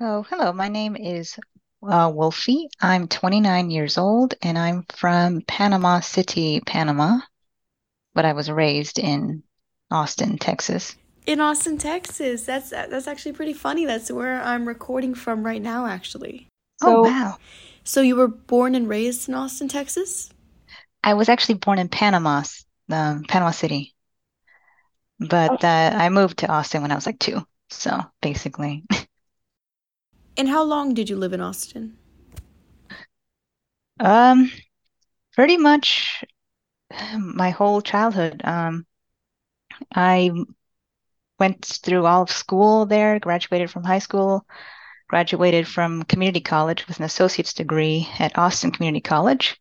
Oh, hello. My name is uh, Wolfie. I'm 29 years old and I'm from Panama City, Panama, but I was raised in Austin, Texas. In Austin, Texas. That's that's actually pretty funny. That's where I'm recording from right now, actually. Oh, wow. so you were born and raised in Austin, Texas? I was actually born in Panama, um, Panama City, but uh, I moved to Austin when I was like two. So basically, And how long did you live in Austin? um, pretty much my whole childhood. Um, I went through all of school there, graduated from high school, graduated from community college with an associate's degree at Austin Community College.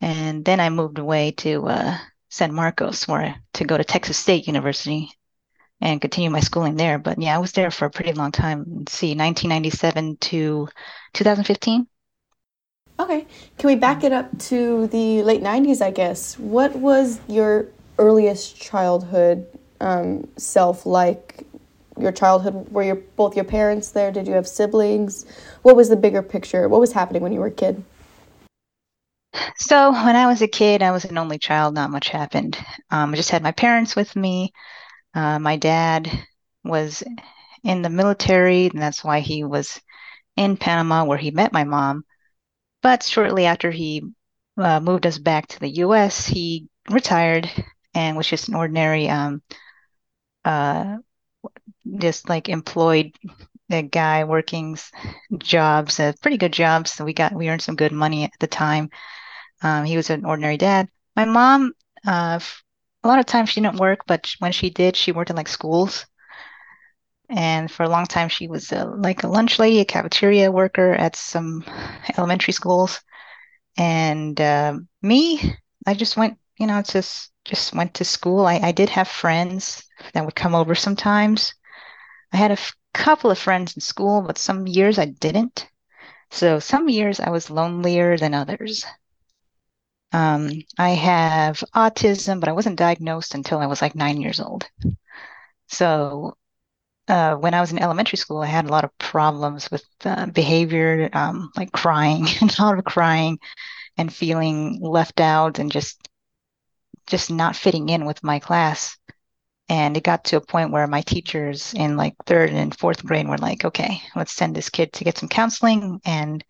And then I moved away to uh, San Marcos, where to go to Texas State University and continue my schooling there. But yeah, I was there for a pretty long time. Let's see, 1997 to 2015. Okay. Can we back it up to the late 90s, I guess? What was your earliest childhood um, self like? Your childhood, were your both your parents there? Did you have siblings? What was the bigger picture? What was happening when you were a kid? So when I was a kid, I was an only child. Not much happened. Um, I just had my parents with me. Uh, my dad was in the military, and that's why he was in Panama, where he met my mom. But shortly after he uh, moved us back to the US, he retired and was just an ordinary, um, uh, just like employed guy working jobs, uh, pretty good jobs. So we got we earned some good money at the time. Um, he was an ordinary dad. My mom, uh, a lot of times she didn't work, but when she did, she worked in like schools. And for a long time, she was uh, like a lunch lady, a cafeteria worker at some elementary schools. And uh, me, I just went, you know, just just went to school. I, I did have friends that would come over sometimes. I had a f- couple of friends in school, but some years I didn't. So some years I was lonelier than others. Um, I have autism, but I wasn't diagnosed until I was like nine years old. So uh, when I was in elementary school, I had a lot of problems with uh, behavior, um, like crying, and a lot of crying and feeling left out and just just not fitting in with my class. And it got to a point where my teachers in like third and fourth grade were like, okay, let's send this kid to get some counseling. And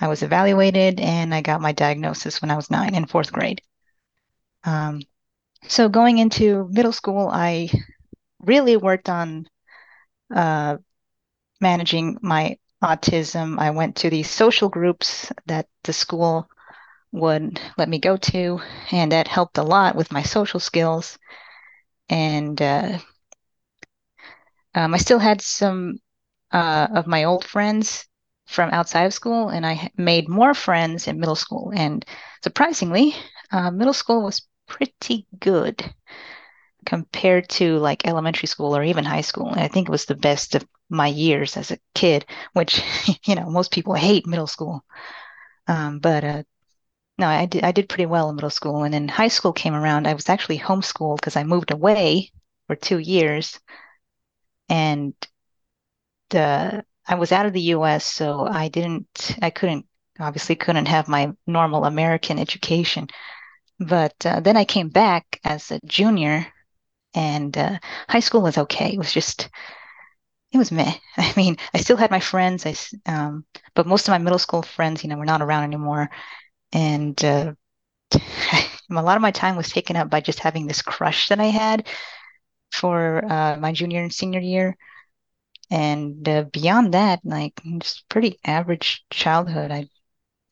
I was evaluated and I got my diagnosis when I was nine in fourth grade. Um, so going into middle school, I really worked on uh, managing my autism. I went to these social groups that the school would let me go to, and that helped a lot with my social skills. And uh, um, I still had some uh, of my old friends from outside of school, and I made more friends in middle school. And surprisingly, uh, middle school was pretty good compared to like elementary school or even high school. And I think it was the best of my years as a kid, which, you know, most people hate middle school. Um, but uh, no, I did I did pretty well in middle school. And then high school came around. I was actually homeschooled because I moved away for two years and uh, I was out of the US, so I didn't, I couldn't, obviously couldn't have my normal American education. But uh, then I came back as a junior, and uh, high school was okay. It was just, it was meh. I mean, I still had my friends, I, um, but most of my middle school friends, you know, were not around anymore. And uh, a lot of my time was taken up by just having this crush that I had for uh, my junior and senior year. And uh, beyond that, like just pretty average childhood. I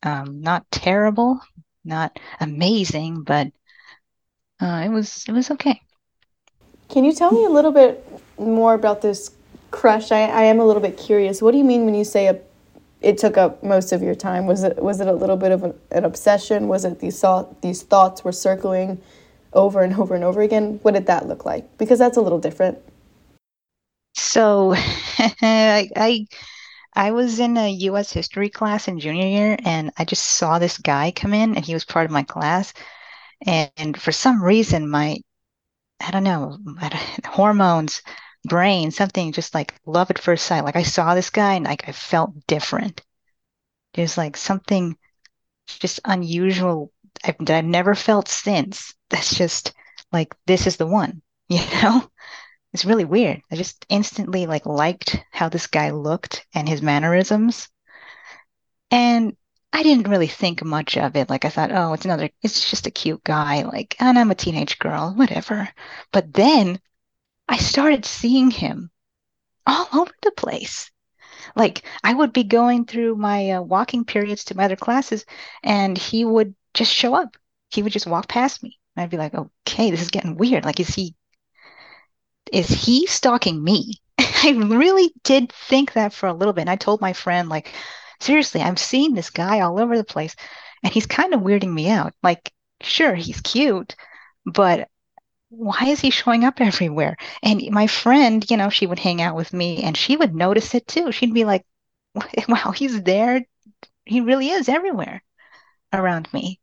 um not terrible, not amazing, but uh, it was it was okay. Can you tell me a little bit more about this crush? I, I am a little bit curious. What do you mean when you say a, it took up most of your time? Was it was it a little bit of an, an obsession? Was it these thought these thoughts were circling over and over and over again? What did that look like? Because that's a little different. So I, I I was in a U.S. history class in junior year, and I just saw this guy come in, and he was part of my class. And, and for some reason, my I don't know, hormones brain, something just like love at first sight. Like I saw this guy and like I felt different. There's like something just unusual I've, that I've never felt since. That's just like this is the one, you know? It's really weird. I just instantly like liked how this guy looked and his mannerisms. And I didn't really think much of it. Like I thought, oh, it's another, it's just a cute guy. Like, and I'm a teenage girl, whatever. But then I started seeing him all over the place. Like I would be going through my uh, walking periods to my other classes, and he would just show up. He would just walk past me. And I'd be like, okay, this is getting weird. Like, is he is he stalking me? I really did think that for a little bit. And I told my friend, like, seriously, I'm seeing this guy all over the place, and he's kind of weirding me out. Like, sure, he's cute, but why is he showing up everywhere? And my friend, you know, she would hang out with me and she would notice it too. She'd be like, wow, he's there. He really is everywhere around me.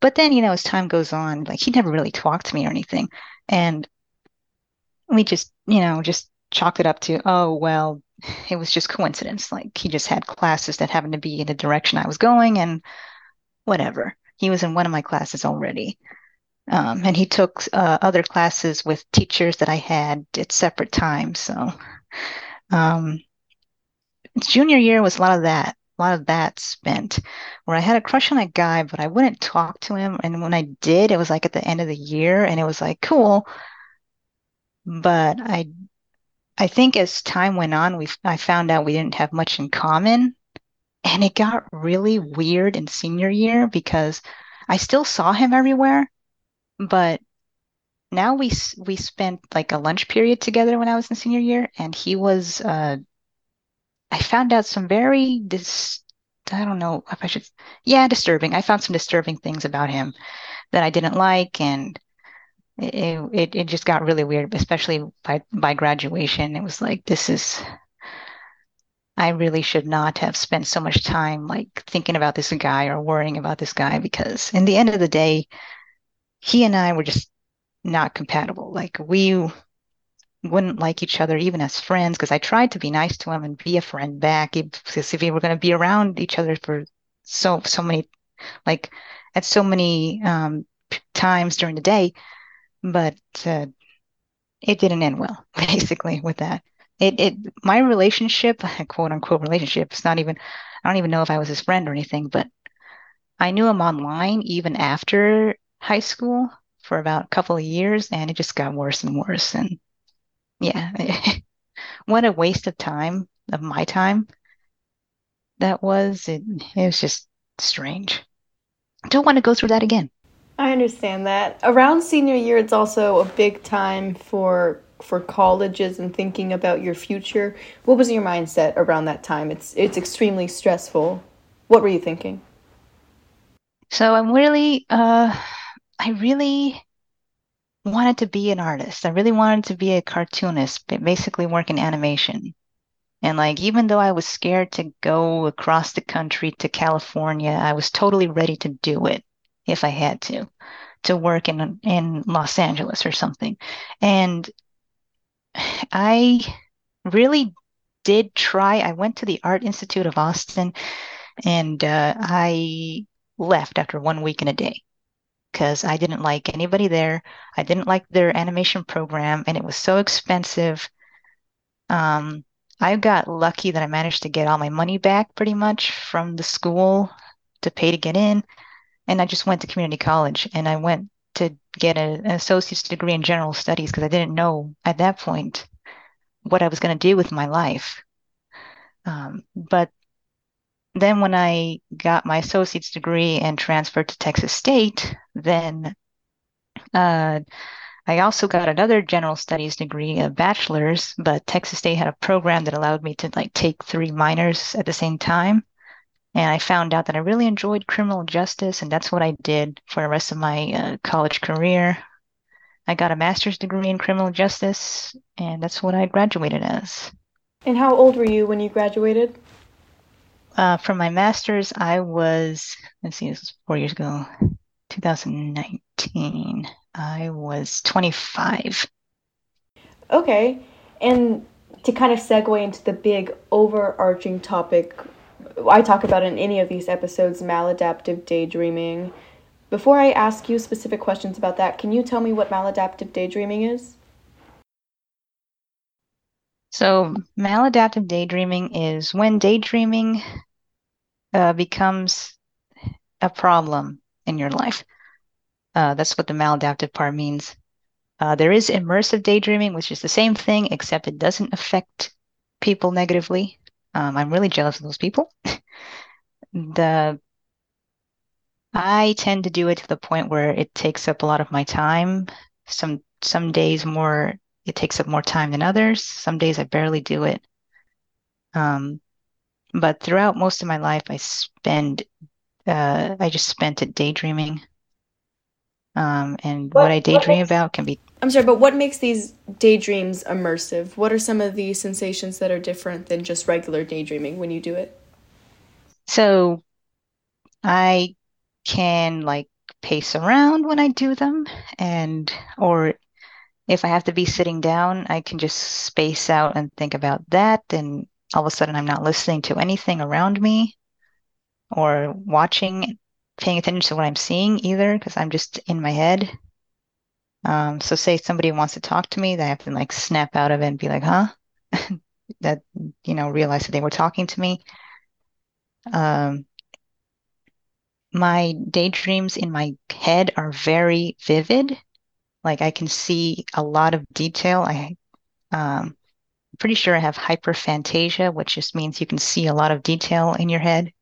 But then, you know, as time goes on, like he never really talked to me or anything. And we just, you know, just chalked it up to, oh, well, it was just coincidence. Like he just had classes that happened to be in the direction I was going and whatever. He was in one of my classes already. Um, and he took uh, other classes with teachers that I had at separate times. So, um, junior year was a lot of that, a lot of that spent where I had a crush on a guy, but I wouldn't talk to him. And when I did, it was like at the end of the year, and it was like cool. But I, I think as time went on, we I found out we didn't have much in common, and it got really weird in senior year because I still saw him everywhere but now we we spent like a lunch period together when I was in senior year, and he was. Uh, I found out some very dis. I don't know if I should. Yeah, disturbing. I found some disturbing things about him that I didn't like, and it it, it just got really weird, especially by by graduation. It was like this is. I really should not have spent so much time like thinking about this guy or worrying about this guy because in the end of the day, he and I were just not compatible. Like we wouldn't like each other even as friends because I tried to be nice to him and be a friend back because if we were going to be around each other for so so many like at so many um, times during the day, but uh, it didn't end well basically with that. It it my relationship, quote unquote relationship, it's not even I don't even know if I was his friend or anything, but I knew him online even after high school for about a couple of years and it just got worse and worse. And yeah, what a waste of time, of my time that was. It, it was just strange. I don't want to go through that again. I understand that. Around senior year, it's also a big time for for colleges and thinking about your future. What was your mindset around that time? It's it's extremely stressful. What were you thinking? So I'm really uh I really wanted to be an artist. I really wanted to be a cartoonist, but basically work in animation. And like, even though I was scared to go across the country to California, I was totally ready to do it if I had to, to work in in Los Angeles or something. And I really did try. I went to the Art Institute of Austin, and uh, I left after one week and a day because I didn't like anybody there. I didn't like their animation program, and it was so expensive. Um, I got lucky that I managed to get all my money back pretty much from the school to pay to get in. And I just went to community college and I went to get a, an associate's degree in general studies because I didn't know at that point what I was going to do with my life. Um, but then when I got my associate's degree and transferred to Texas State, then uh, I also got another general studies degree, a bachelor's, but Texas State had a program that allowed me to like take three minors at the same time. And I found out that I really enjoyed criminal justice, and that's what I did for the rest of my uh, college career. I got a master's degree in criminal justice, and that's what I graduated as. And how old were you when you graduated? Uh, for my master's, I was, let's see, this was four years ago, 2019. I was 25. Okay. And to kind of segue into the big overarching topic I talk about in any of these episodes maladaptive daydreaming. Before I ask you specific questions about that, can you tell me what maladaptive daydreaming is? So, maladaptive daydreaming is when daydreaming uh, becomes a problem in your life. Uh, that's what the maladaptive part means. Uh, there is immersive daydreaming, which is the same thing, except it doesn't affect people negatively. Um, I'm really jealous of those people. the I tend to do it to the point where it takes up a lot of my time. Some some days more it takes up more time than others. Some days I barely do it. Um, but throughout most of my life, I spend uh, I just spent it daydreaming. Um, and what, what I daydream what about can be. I'm sorry, but what makes these daydreams immersive? What are some of the sensations that are different than just regular daydreaming when you do it? So I can like pace around when I do them and or if I have to be sitting down, I can just space out and think about that and all of a sudden I'm not listening to anything around me or watching paying attention to what I'm seeing either because I'm just in my head. Um, so say somebody wants to talk to me, I have to like snap out of it and be like, huh? that you know, realize that they were talking to me. Um, my daydreams in my head are very vivid. Like I can see a lot of detail. I um I'm pretty sure I have hyperphantasia, which just means you can see a lot of detail in your head.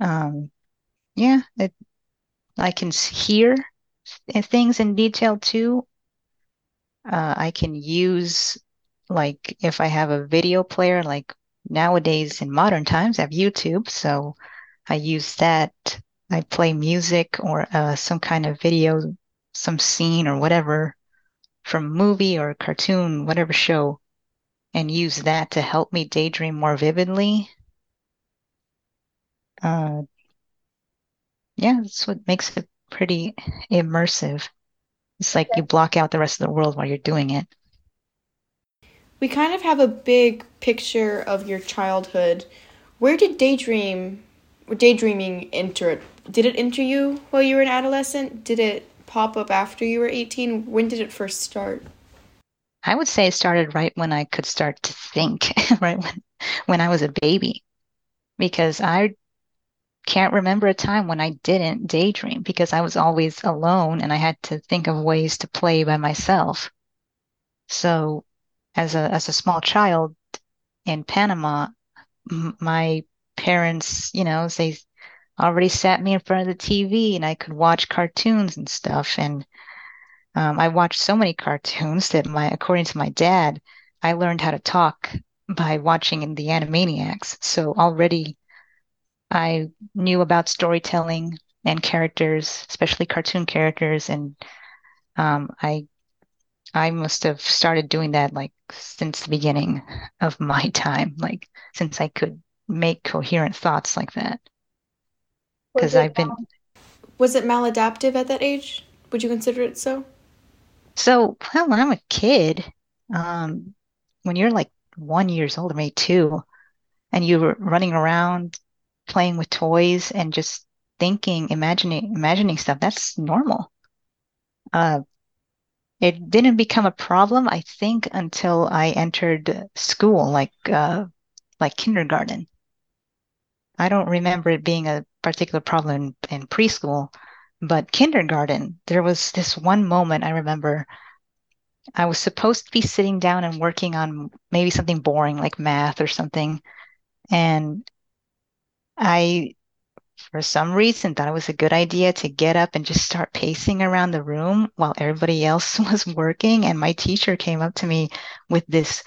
Um yeah, it, I can hear things in detail too. Uh, I can use like if I have a video player, like nowadays in modern times, I have YouTube, so I use that. I play music or uh, some kind of video, some scene or whatever from movie or cartoon, whatever show, and use that to help me daydream more vividly. Uh, yeah, that's what makes it pretty immersive. It's like you block out the rest of the world while you're doing it. We kind of have a big picture of your childhood. Where did daydream daydreaming enter Did it enter you while you were an adolescent? Did it pop up after you were 18? When did it first start? I would say it started right when I could start to think, right when when I was a baby. Because I can't remember a time when I didn't daydream because I was always alone and I had to think of ways to play by myself. So as a as a small child in Panama, m- my parents, you know, they already sat me in front of the TV and I could watch cartoons and stuff. And um, I watched so many cartoons that my, according to my dad, I learned how to talk by watching the Animaniacs. So already I knew about storytelling and characters, especially cartoon characters, and um, I I must have started doing that like since the beginning of my time, like since I could make coherent thoughts like that. Because I've been. Was it maladaptive at that age? Would you consider it so? So, well, when I'm a kid, um, when you're like one years old or maybe two, and you're running around playing with toys and just thinking, imagining, imagining stuff, that's normal. Uh, it didn't become a problem, I think, until I entered school, like uh, like kindergarten. I don't remember it being a particular problem in, in preschool, but kindergarten, there was this one moment I remember I was supposed to be sitting down and working on maybe something boring like math or something. And I, for some reason, thought it was a good idea to get up and just start pacing around the room while everybody else was working. And my teacher came up to me with this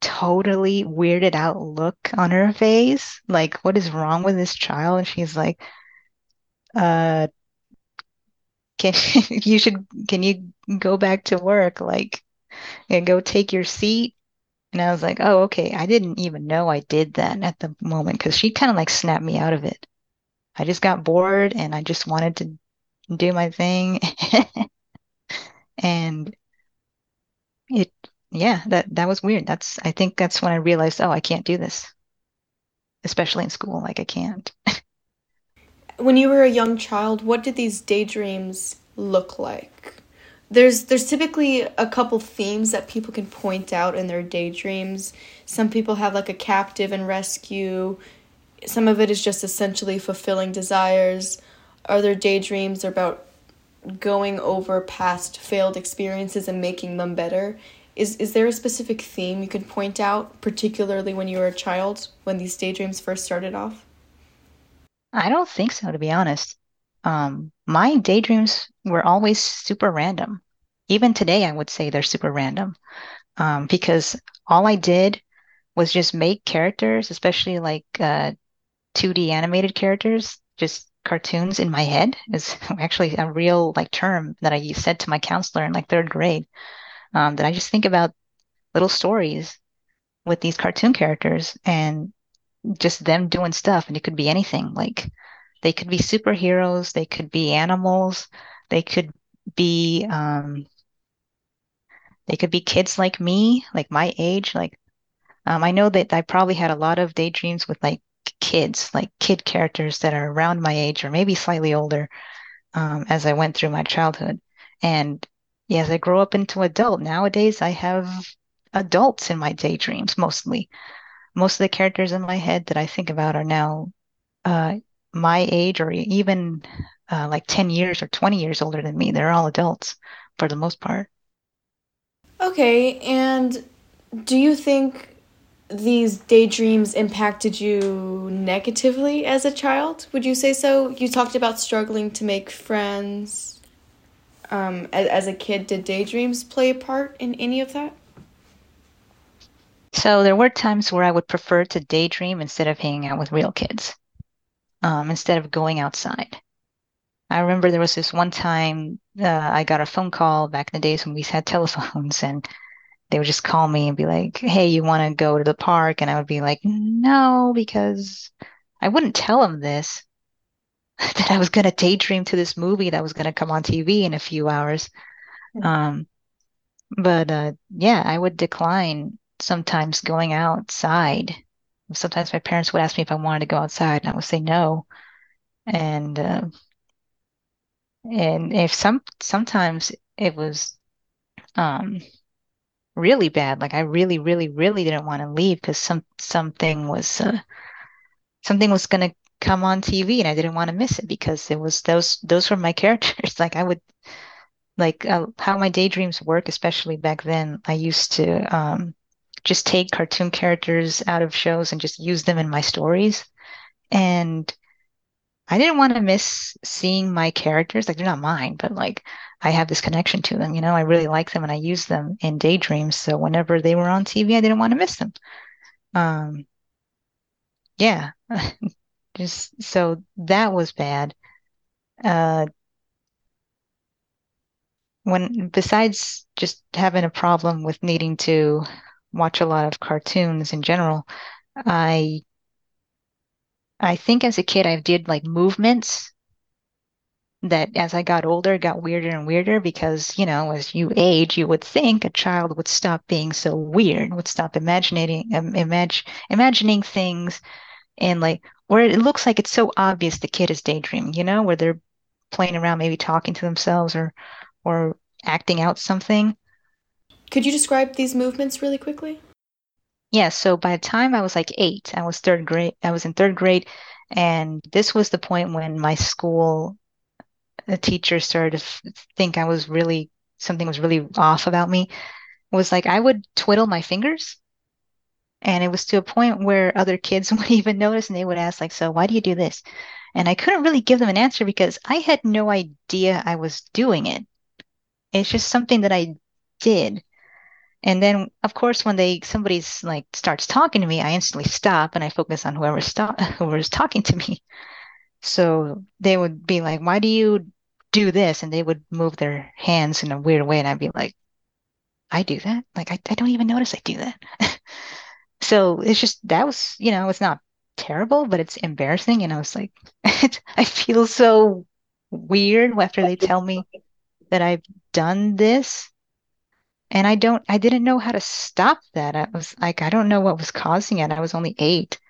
totally weirded out look on her face. Like, what is wrong with this child? And she's like, uh, can you should can you go back to work? Like, and go take your seat. And I was like, oh, okay. I didn't even know I did that at the moment because she kind of like snapped me out of it. I just got bored and I just wanted to do my thing. and it yeah, that that was weird. That's I think that's when I realized, oh, I can't do this, especially in school. Like I can't. When you were a young child, what did these daydreams look like? There's there's typically a couple themes that people can point out in their daydreams. Some people have like a captive and rescue. Some of it is just essentially fulfilling desires. Other daydreams are about going over past failed experiences and making them better. Is is there a specific theme you can point out, particularly when you were a child, when these daydreams first started off? I don't think so, to be honest. Um, my daydreams were always super random. Even today, I would say they're super random. Um, because all I did was just make characters, especially like uh 2D animated characters, just cartoons in my head is actually a real like term that I said to my counselor in like third grade. Um, that I just think about little stories with these cartoon characters and just them doing stuff. And it could be anything. Like they could be superheroes, they could be animals, they could be um, they could be kids like me, like my age. Like um, I know that I probably had a lot of daydreams with like kids, like kid characters that are around my age or maybe slightly older um, as I went through my childhood. And yeah, as I grow up into adult, nowadays I have adults in my daydreams mostly. Most of the characters in my head that I think about are now uh, my age or even uh, like 10 years or 20 years older than me. They're all adults for the most part. Okay, and do you think these daydreams impacted you negatively as a child? Would you say so? You talked about struggling to make friends. Um, as, as a kid, did daydreams play a part in any of that? So there were times where I would prefer to daydream instead of hanging out with real kids, um, instead of going outside. I remember there was this one time uh, I got a phone call back in the days when we had telephones, and they would just call me and be like, "Hey, you want to go to the park?" And I would be like, "No," because I wouldn't tell them this that I was going to daydream to this movie that was going to come on TV in a few hours. Um, but uh, yeah, I would decline sometimes going outside. Sometimes my parents would ask me if I wanted to go outside, and I would say no. And uh, and if some sometimes it was um really bad. Like I really, really, really didn't want to leave because some something was uh, something was gonna come on TV and I didn't want to miss it because it was those those were my characters. Like I would like uh, how my daydreams work, especially back then. I used to um, just take cartoon characters out of shows and just use them in my stories. And I didn't want to miss seeing my characters. Like they're not mine, but like I have this connection to them. You know, I really like them and I use them in daydreams. So whenever they were on TV, I didn't want to miss them. Um, yeah, just so that was bad. Uh, when besides just having a problem with needing to watch a lot of cartoons in general, I I think as a kid I did like movements that as I got older got weirder and weirder because, you know, as you age, you would think a child would stop being so weird, would stop imagining um, imag- imagining things and like where it looks like it's so obvious the kid is daydreaming, you know, where they're playing around, maybe talking to themselves or or acting out something. Could you describe these movements really quickly? Yeah, so by the time I was like eight, I was third grade, I was in third grade, and this was the point when my school the teacher started to think I was really something was really off about me. It was like I would twiddle my fingers and it was to a point where other kids would even notice and they would ask like so why do you do this? And I couldn't really give them an answer because I had no idea I was doing it. It's just something that I did and then of course when they somebody's like starts talking to me I instantly stop and I focus on whoever's whoever's talking to me so they would be like why do you do this and they would move their hands in a weird way and I'd be like, I do that? Like I, I don't even notice I do that. so it's just that was, you know, it's not terrible, but it's embarrassing. And I was like, I feel so weird after they tell me that I've done this. And I don't, I didn't know how to stop that. I was like, I don't know what was causing it. I was only eight.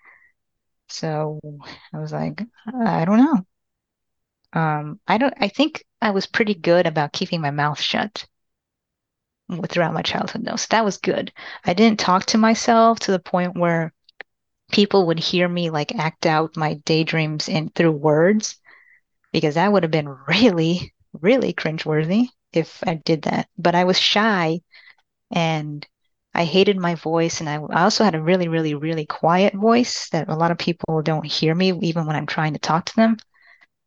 So I was like, I don't know. Um, I don't, I think I was pretty good about keeping my mouth shut throughout my childhood though. So that was good. I didn't talk to myself to the point where people would hear me like act out my daydreams in through words because that would have been really, really cringeworthy if I did that. But I was shy and I hated my voice. And I, I also had a really, really, really quiet voice that a lot of people don't hear me even when I'm trying to talk to them.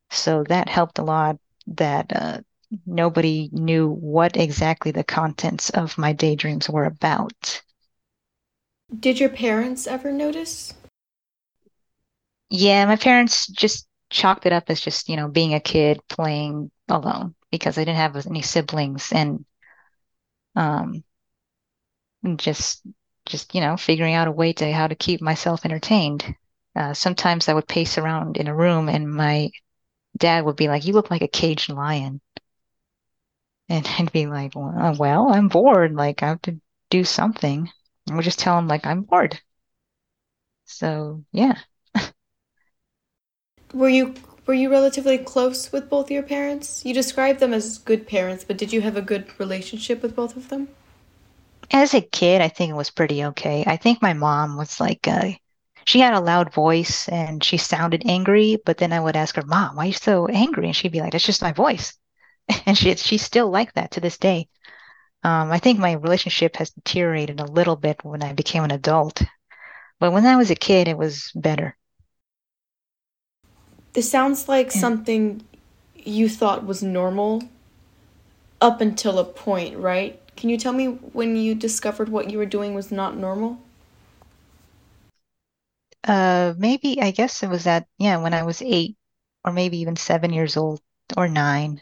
So that helped a lot that uh, nobody knew what exactly the contents of my daydreams were about. Did your parents ever notice? Yeah, my parents just chalked it up as just, you know, being a kid playing alone because I didn't have any siblings and um just just, you know, figuring out a way to how to keep myself entertained. Uh, sometimes I would pace around in a room and my dad would be like, "You look like a caged lion." And I'd be like, well, well, I'm bored. Like, I have to do something. And we'll just tell him, like, I'm bored. So, yeah. Were you were you relatively close with both your parents? You described them as good parents, but did you have a good relationship with both of them? As a kid, I think it was pretty okay. I think my mom was like, uh, she had a loud voice and she sounded angry, but then I would ask her, Mom, why are you so angry? And she'd be like, That's just my voice. And she, she's still like that to this day. Um, I think my relationship has deteriorated a little bit when I became an adult, but when I was a kid, it was better. This sounds like Yeah. something you thought was normal up until a point, right? Can you tell me when you discovered what you were doing was not normal? Uh, maybe I guess it was that, yeah, when I was eight or maybe even seven years old or nine,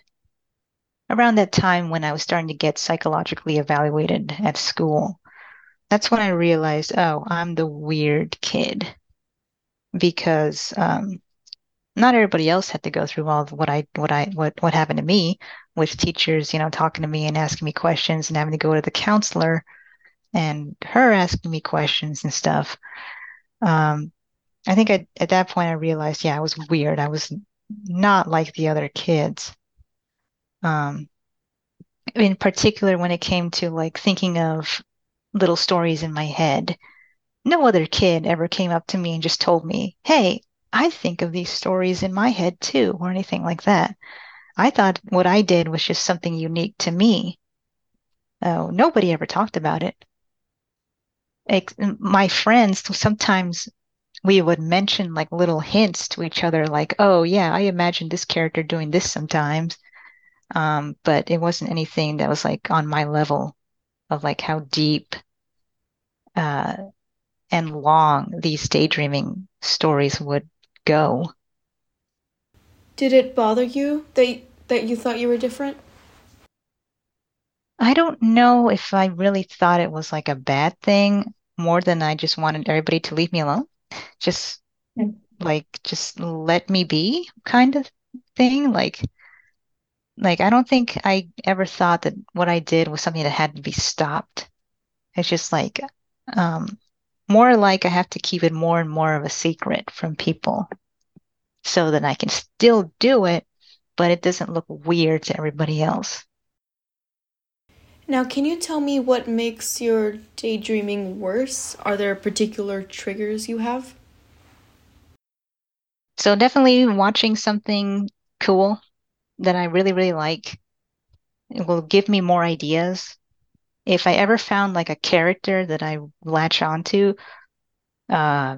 around that time when I was starting to get psychologically evaluated at school. That's when I realized, oh, I'm the weird kid because um, not everybody else had to go through all of what I what I what what happened to me with teachers, you know, talking to me and asking me questions and having to go to the counselor and her asking me questions and stuff. Um, I think I, at that point I realized, yeah, I was weird. I was not like the other kids. Um, in particular, when it came to like thinking of little stories in my head, no other kid ever came up to me and just told me, "Hey, I think of these stories in my head too," or anything like that. I thought what I did was just something unique to me. Oh, nobody ever talked about it. Ex- my friends sometimes we would mention like little hints to each other, like, "Oh, yeah, I imagine this character doing this sometimes." Um, but it wasn't anything that was like on my level of like how deep uh, and long these daydreaming stories would go. Did it bother you that that you thought you were different? I don't know if I really thought it was like a bad thing more than I just wanted everybody to leave me alone. Just like just let me be kind of thing. Like like I don't think I ever thought that what I did was something that had to be stopped. It's just like um more like I have to keep it more and more of a secret from people so that I can still do it, but it doesn't look weird to everybody else. Now, can you tell me what makes your daydreaming worse? Are there particular triggers you have? So definitely watching something cool that I really, really like. It will give me more ideas. If I ever found like a character that I latch onto, uh,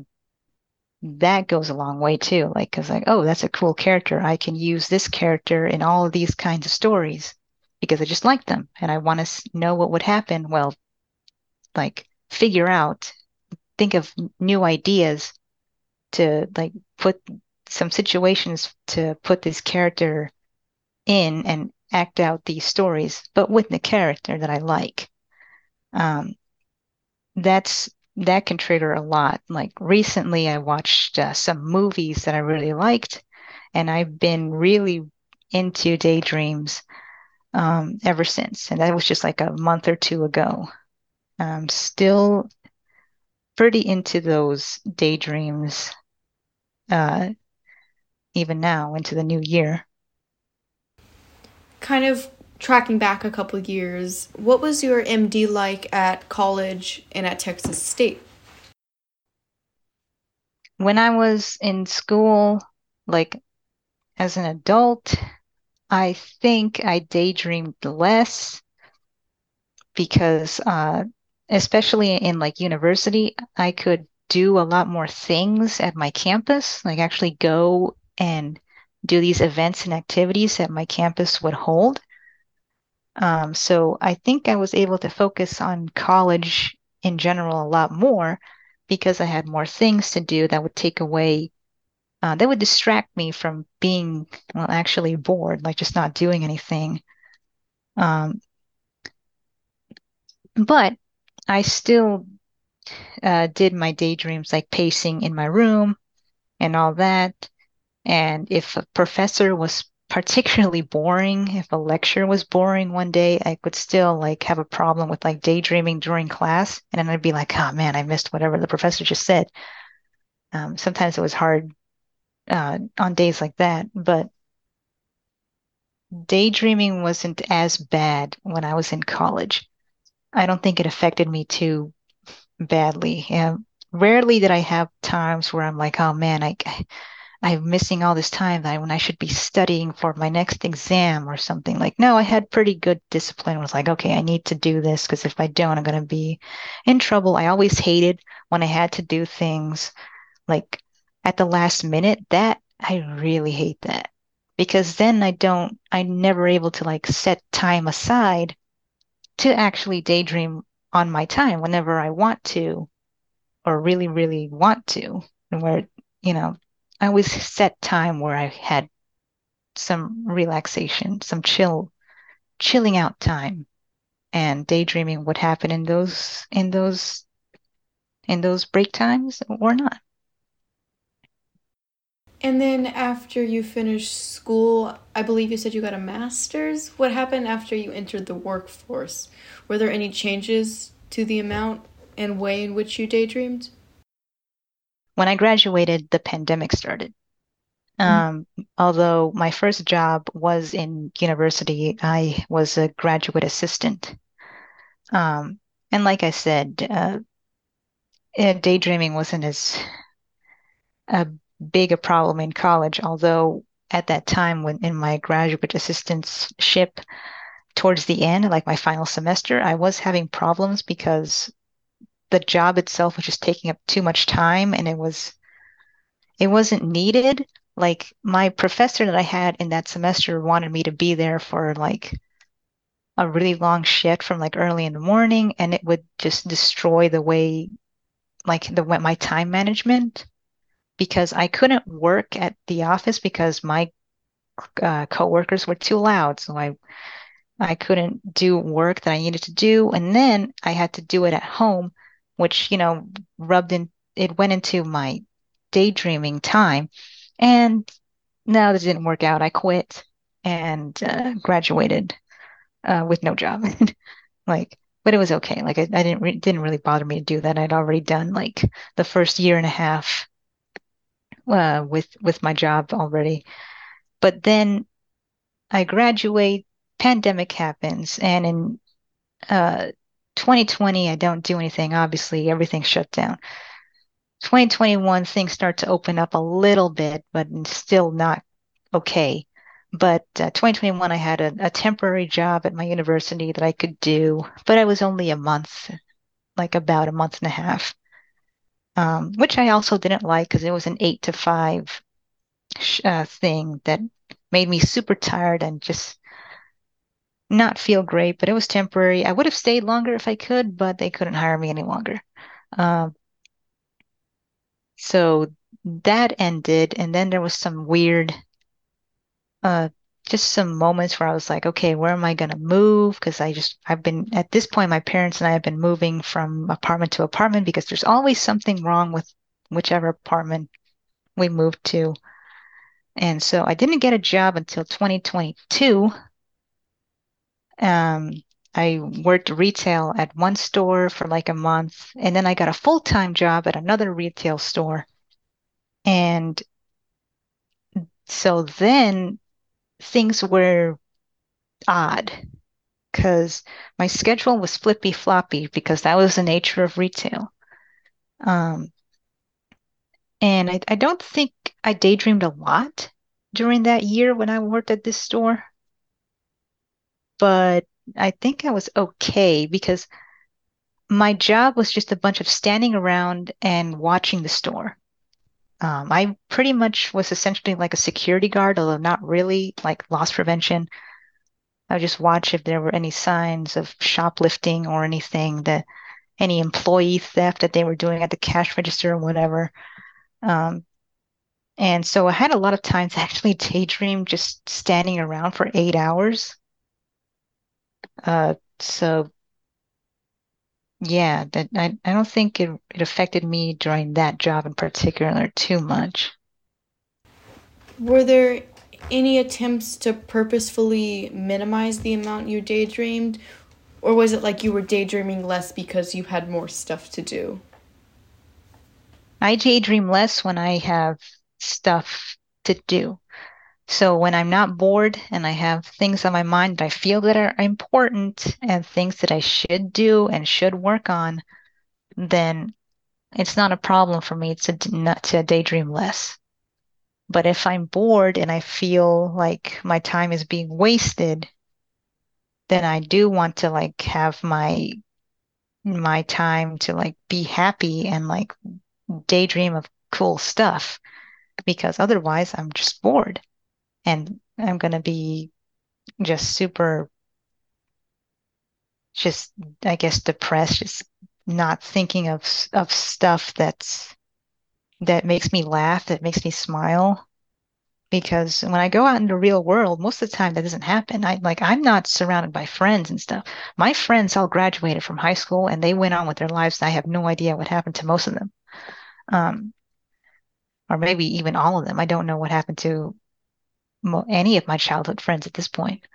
that goes a long way too. Like, cause like, oh, that's a cool character. I can use this character in all of these kinds of stories because I just like them and I want to know what would happen. Well, like figure out, think of new ideas to like put some situations to put this character in and act out these stories, but with the character that I like. Um, that's that can trigger a lot. Like recently, I watched uh, some movies that I really liked, and I've been really into daydreams um, ever since. And that was just like a month or two ago. I'm still pretty into those daydreams, uh, even now into the new year. Kind of tracking back a couple years, what was your MD like at college and at Texas State? When I was in school, like as an adult, I think I daydreamed less because, uh, especially in like university, I could do a lot more things at my campus, like actually go and do these events and activities that my campus would hold. Um, so I think I was able to focus on college in general a lot more because I had more things to do that would take away, uh, that would distract me from being, well, actually bored, like just not doing anything. Um, but I still uh, did my daydreams, like pacing in my room and all that. And if a professor was particularly boring, if a lecture was boring one day, I could still like have a problem with like daydreaming during class. And then I'd be like, oh man, I missed whatever the professor just said. Um, sometimes it was hard uh, on days like that, but daydreaming wasn't as bad when I was in college. I don't think it affected me too badly. And rarely did I have times where I'm like, oh man, I I'm missing all this time that I, when I should be studying for my next exam or something. Like, no, I had pretty good discipline. I was like, okay, I need to do this because if I don't, I'm going to be in trouble. I always hated when I had to do things like at the last minute. That I really hate that because then I don't, I'm never able to like set time aside to actually daydream on my time whenever I want to or really, really want to. And where, you know, I always set time where I had some relaxation, some chill, chilling out time and daydreaming what happened in those in those in those break times or not. And then after you finished school, I believe you said you got a master's. What happened after you entered the workforce? Were there any changes to the amount and way in which you daydreamed? When I graduated, the pandemic started. Mm-hmm. Um, although my first job was in university, I was a graduate assistant. Um, and like I said, uh, eh, daydreaming wasn't as a big a problem in college, although at that time when in my graduate assistantship towards the end, like my final semester, I was having problems because the job itself was just taking up too much time and it was it wasn't needed. Like my professor that i had in that semester wanted me to be there for like a really long shift from like early in the morning and it would just destroy the way like the my time management because i couldn't work at the office because my uh, coworkers were too loud. So i i couldn't do work that i needed to do. And then i had to do it at home which, you know, rubbed in, it went into my daydreaming time. And now that didn't work out. I quit and uh, graduated uh, with no job. like, but it was okay. Like, I, I didn't re- didn't really bother me to do that. I'd already done like the first year and a half uh, with with my job already. But then I graduate, pandemic happens, and in uh, 2020, I don't do anything. Obviously, everything's shut down. 2021, things start to open up a little bit, but still not okay. But uh, 2021, I had a, a temporary job at my university that I could do, but I was only a month, like about a month and a half, um, which I also didn't like because it was an eight to five uh, thing that made me super tired and just not feel great, but it was temporary. I would have stayed longer if I could, but they couldn't hire me any longer. Um, so that ended, and then there was some weird, uh, just some moments where I was like, okay, where am I going to move? Because I just, I've been, at this point, my parents and I have been moving from apartment to apartment because there's always something wrong with whichever apartment we moved to. And so I didn't get a job until 2022 Um, I worked retail at one store for like a month, and then I got a full-time job at another retail store. And so then things were odd because my schedule was flippy floppy because that was the nature of retail. Um, and I, I don't think I daydreamed a lot during that year when I worked at this store, but I think I was okay because my job was just a bunch of standing around and watching the store. Um, I pretty much was essentially like a security guard, although not really like loss prevention. I would just watch if there were any signs of shoplifting or anything that any employee theft that they were doing at the cash register or whatever. Um, and so I had a lot of time to actually daydream just standing around for eight hours. Uh, so yeah, that I, I don't think it, it affected me during that job in particular too much. Were there any attempts to purposefully minimize the amount you daydreamed? Or was it like you were daydreaming less because you had more stuff to do? I daydream less when I have stuff to do. So when I'm not bored and I have things on my mind that I feel that are important and things that I should do and should work on, then it's not a problem for me to not to daydream less. But if I'm bored and I feel like my time is being wasted, then I do want to like have my my time to like be happy and like daydream of cool stuff because otherwise I'm just bored and I'm going to be just super, just, I guess, depressed, just not thinking of, of stuff that's, that makes me laugh, that makes me smile. Because when I go out in the real world, most of the time that doesn't happen. I like I'm not surrounded by friends and stuff. My friends all graduated from high school and they went on with their lives. I have no idea what happened to most of them. Um, or maybe even all of them. I don't know what happened to any of my childhood friends at this point.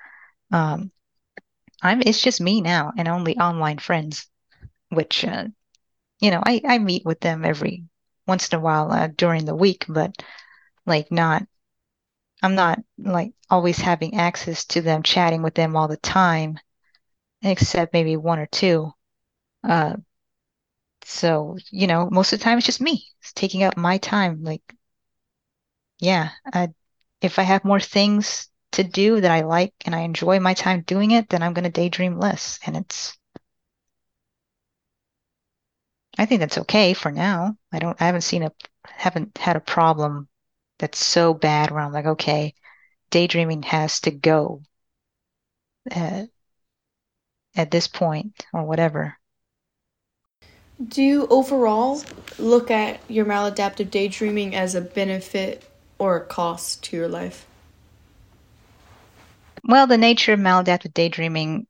Um, I'm it's just me now and only online friends, which uh, you know I I meet with them every once in a while uh, during the week, but like not I'm not like always having access to them, chatting with them all the time, except maybe one or two. Uh, so you know, most of the time it's just me. It's taking up my time. Like, yeah, I if I have more things to do that I like and I enjoy my time doing it, then I'm going to daydream less. And it's, I think that's okay for now. I don't, I haven't seen a, haven't had a problem that's so bad where I'm like, okay, daydreaming has to go uh, at this point or whatever. Do you overall look at your maladaptive daydreaming as a benefit or cost to your life? Well, the nature of maladaptive daydreaming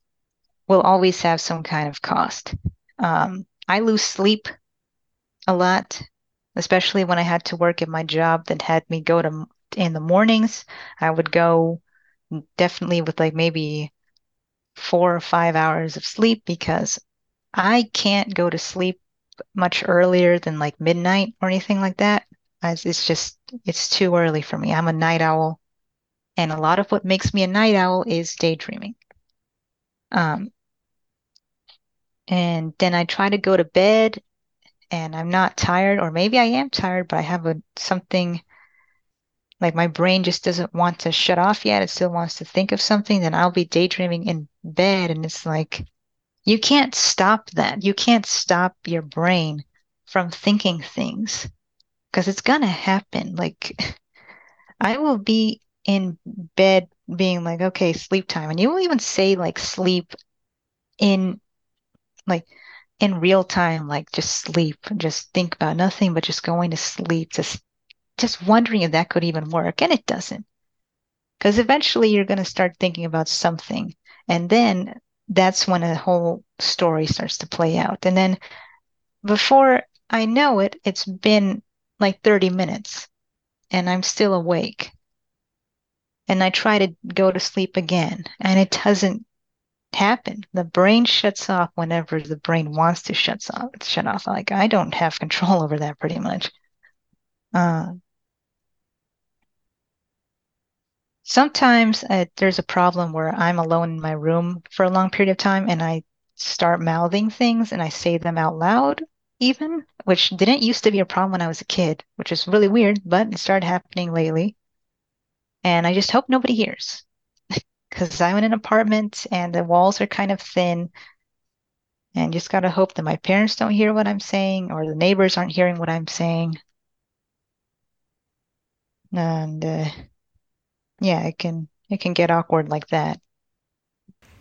will always have some kind of cost. Um, I lose sleep a lot, especially when I had to work at my job that had me go to in the mornings. I would go definitely with like maybe four or five hours of sleep because I can't go to sleep much earlier than like midnight or anything like that. It's just, it's too early for me. I'm a night owl. And a lot of what makes me a night owl is daydreaming. Um, and then I try to go to bed and I'm not tired, or maybe I am tired, but I have a something like my brain just doesn't want to shut off yet. It still wants to think of something. Then I'll be daydreaming in bed. And it's like, you can't stop that. You can't stop your brain from thinking things because it's gonna happen. Like I will be in bed being like, okay, sleep time. And you will even say like sleep in like in real time, like just sleep, just think about nothing but just going to sleep, just just wondering if that could even work. And it doesn't. Because eventually you're gonna start thinking about something. And then that's when a whole story starts to play out. And then before I know it, it's been like 30 minutes and I'm still awake. And I try to go to sleep again and it doesn't happen. The brain shuts off whenever the brain wants to shut off. Shut off. Like I don't have control over that pretty much. Uh, sometimes uh, there's a problem where I'm alone in my room for a long period of time and I start mouthing things and I say them out loud, even, which didn't used to be a problem when I was a kid, which is really weird, but it started happening lately. And I just hope nobody hears because I'm in an apartment and the walls are kind of thin. And just gotta hope that my parents don't hear what I'm saying or the neighbors aren't hearing what I'm saying. And uh, yeah, it can it can get awkward like that.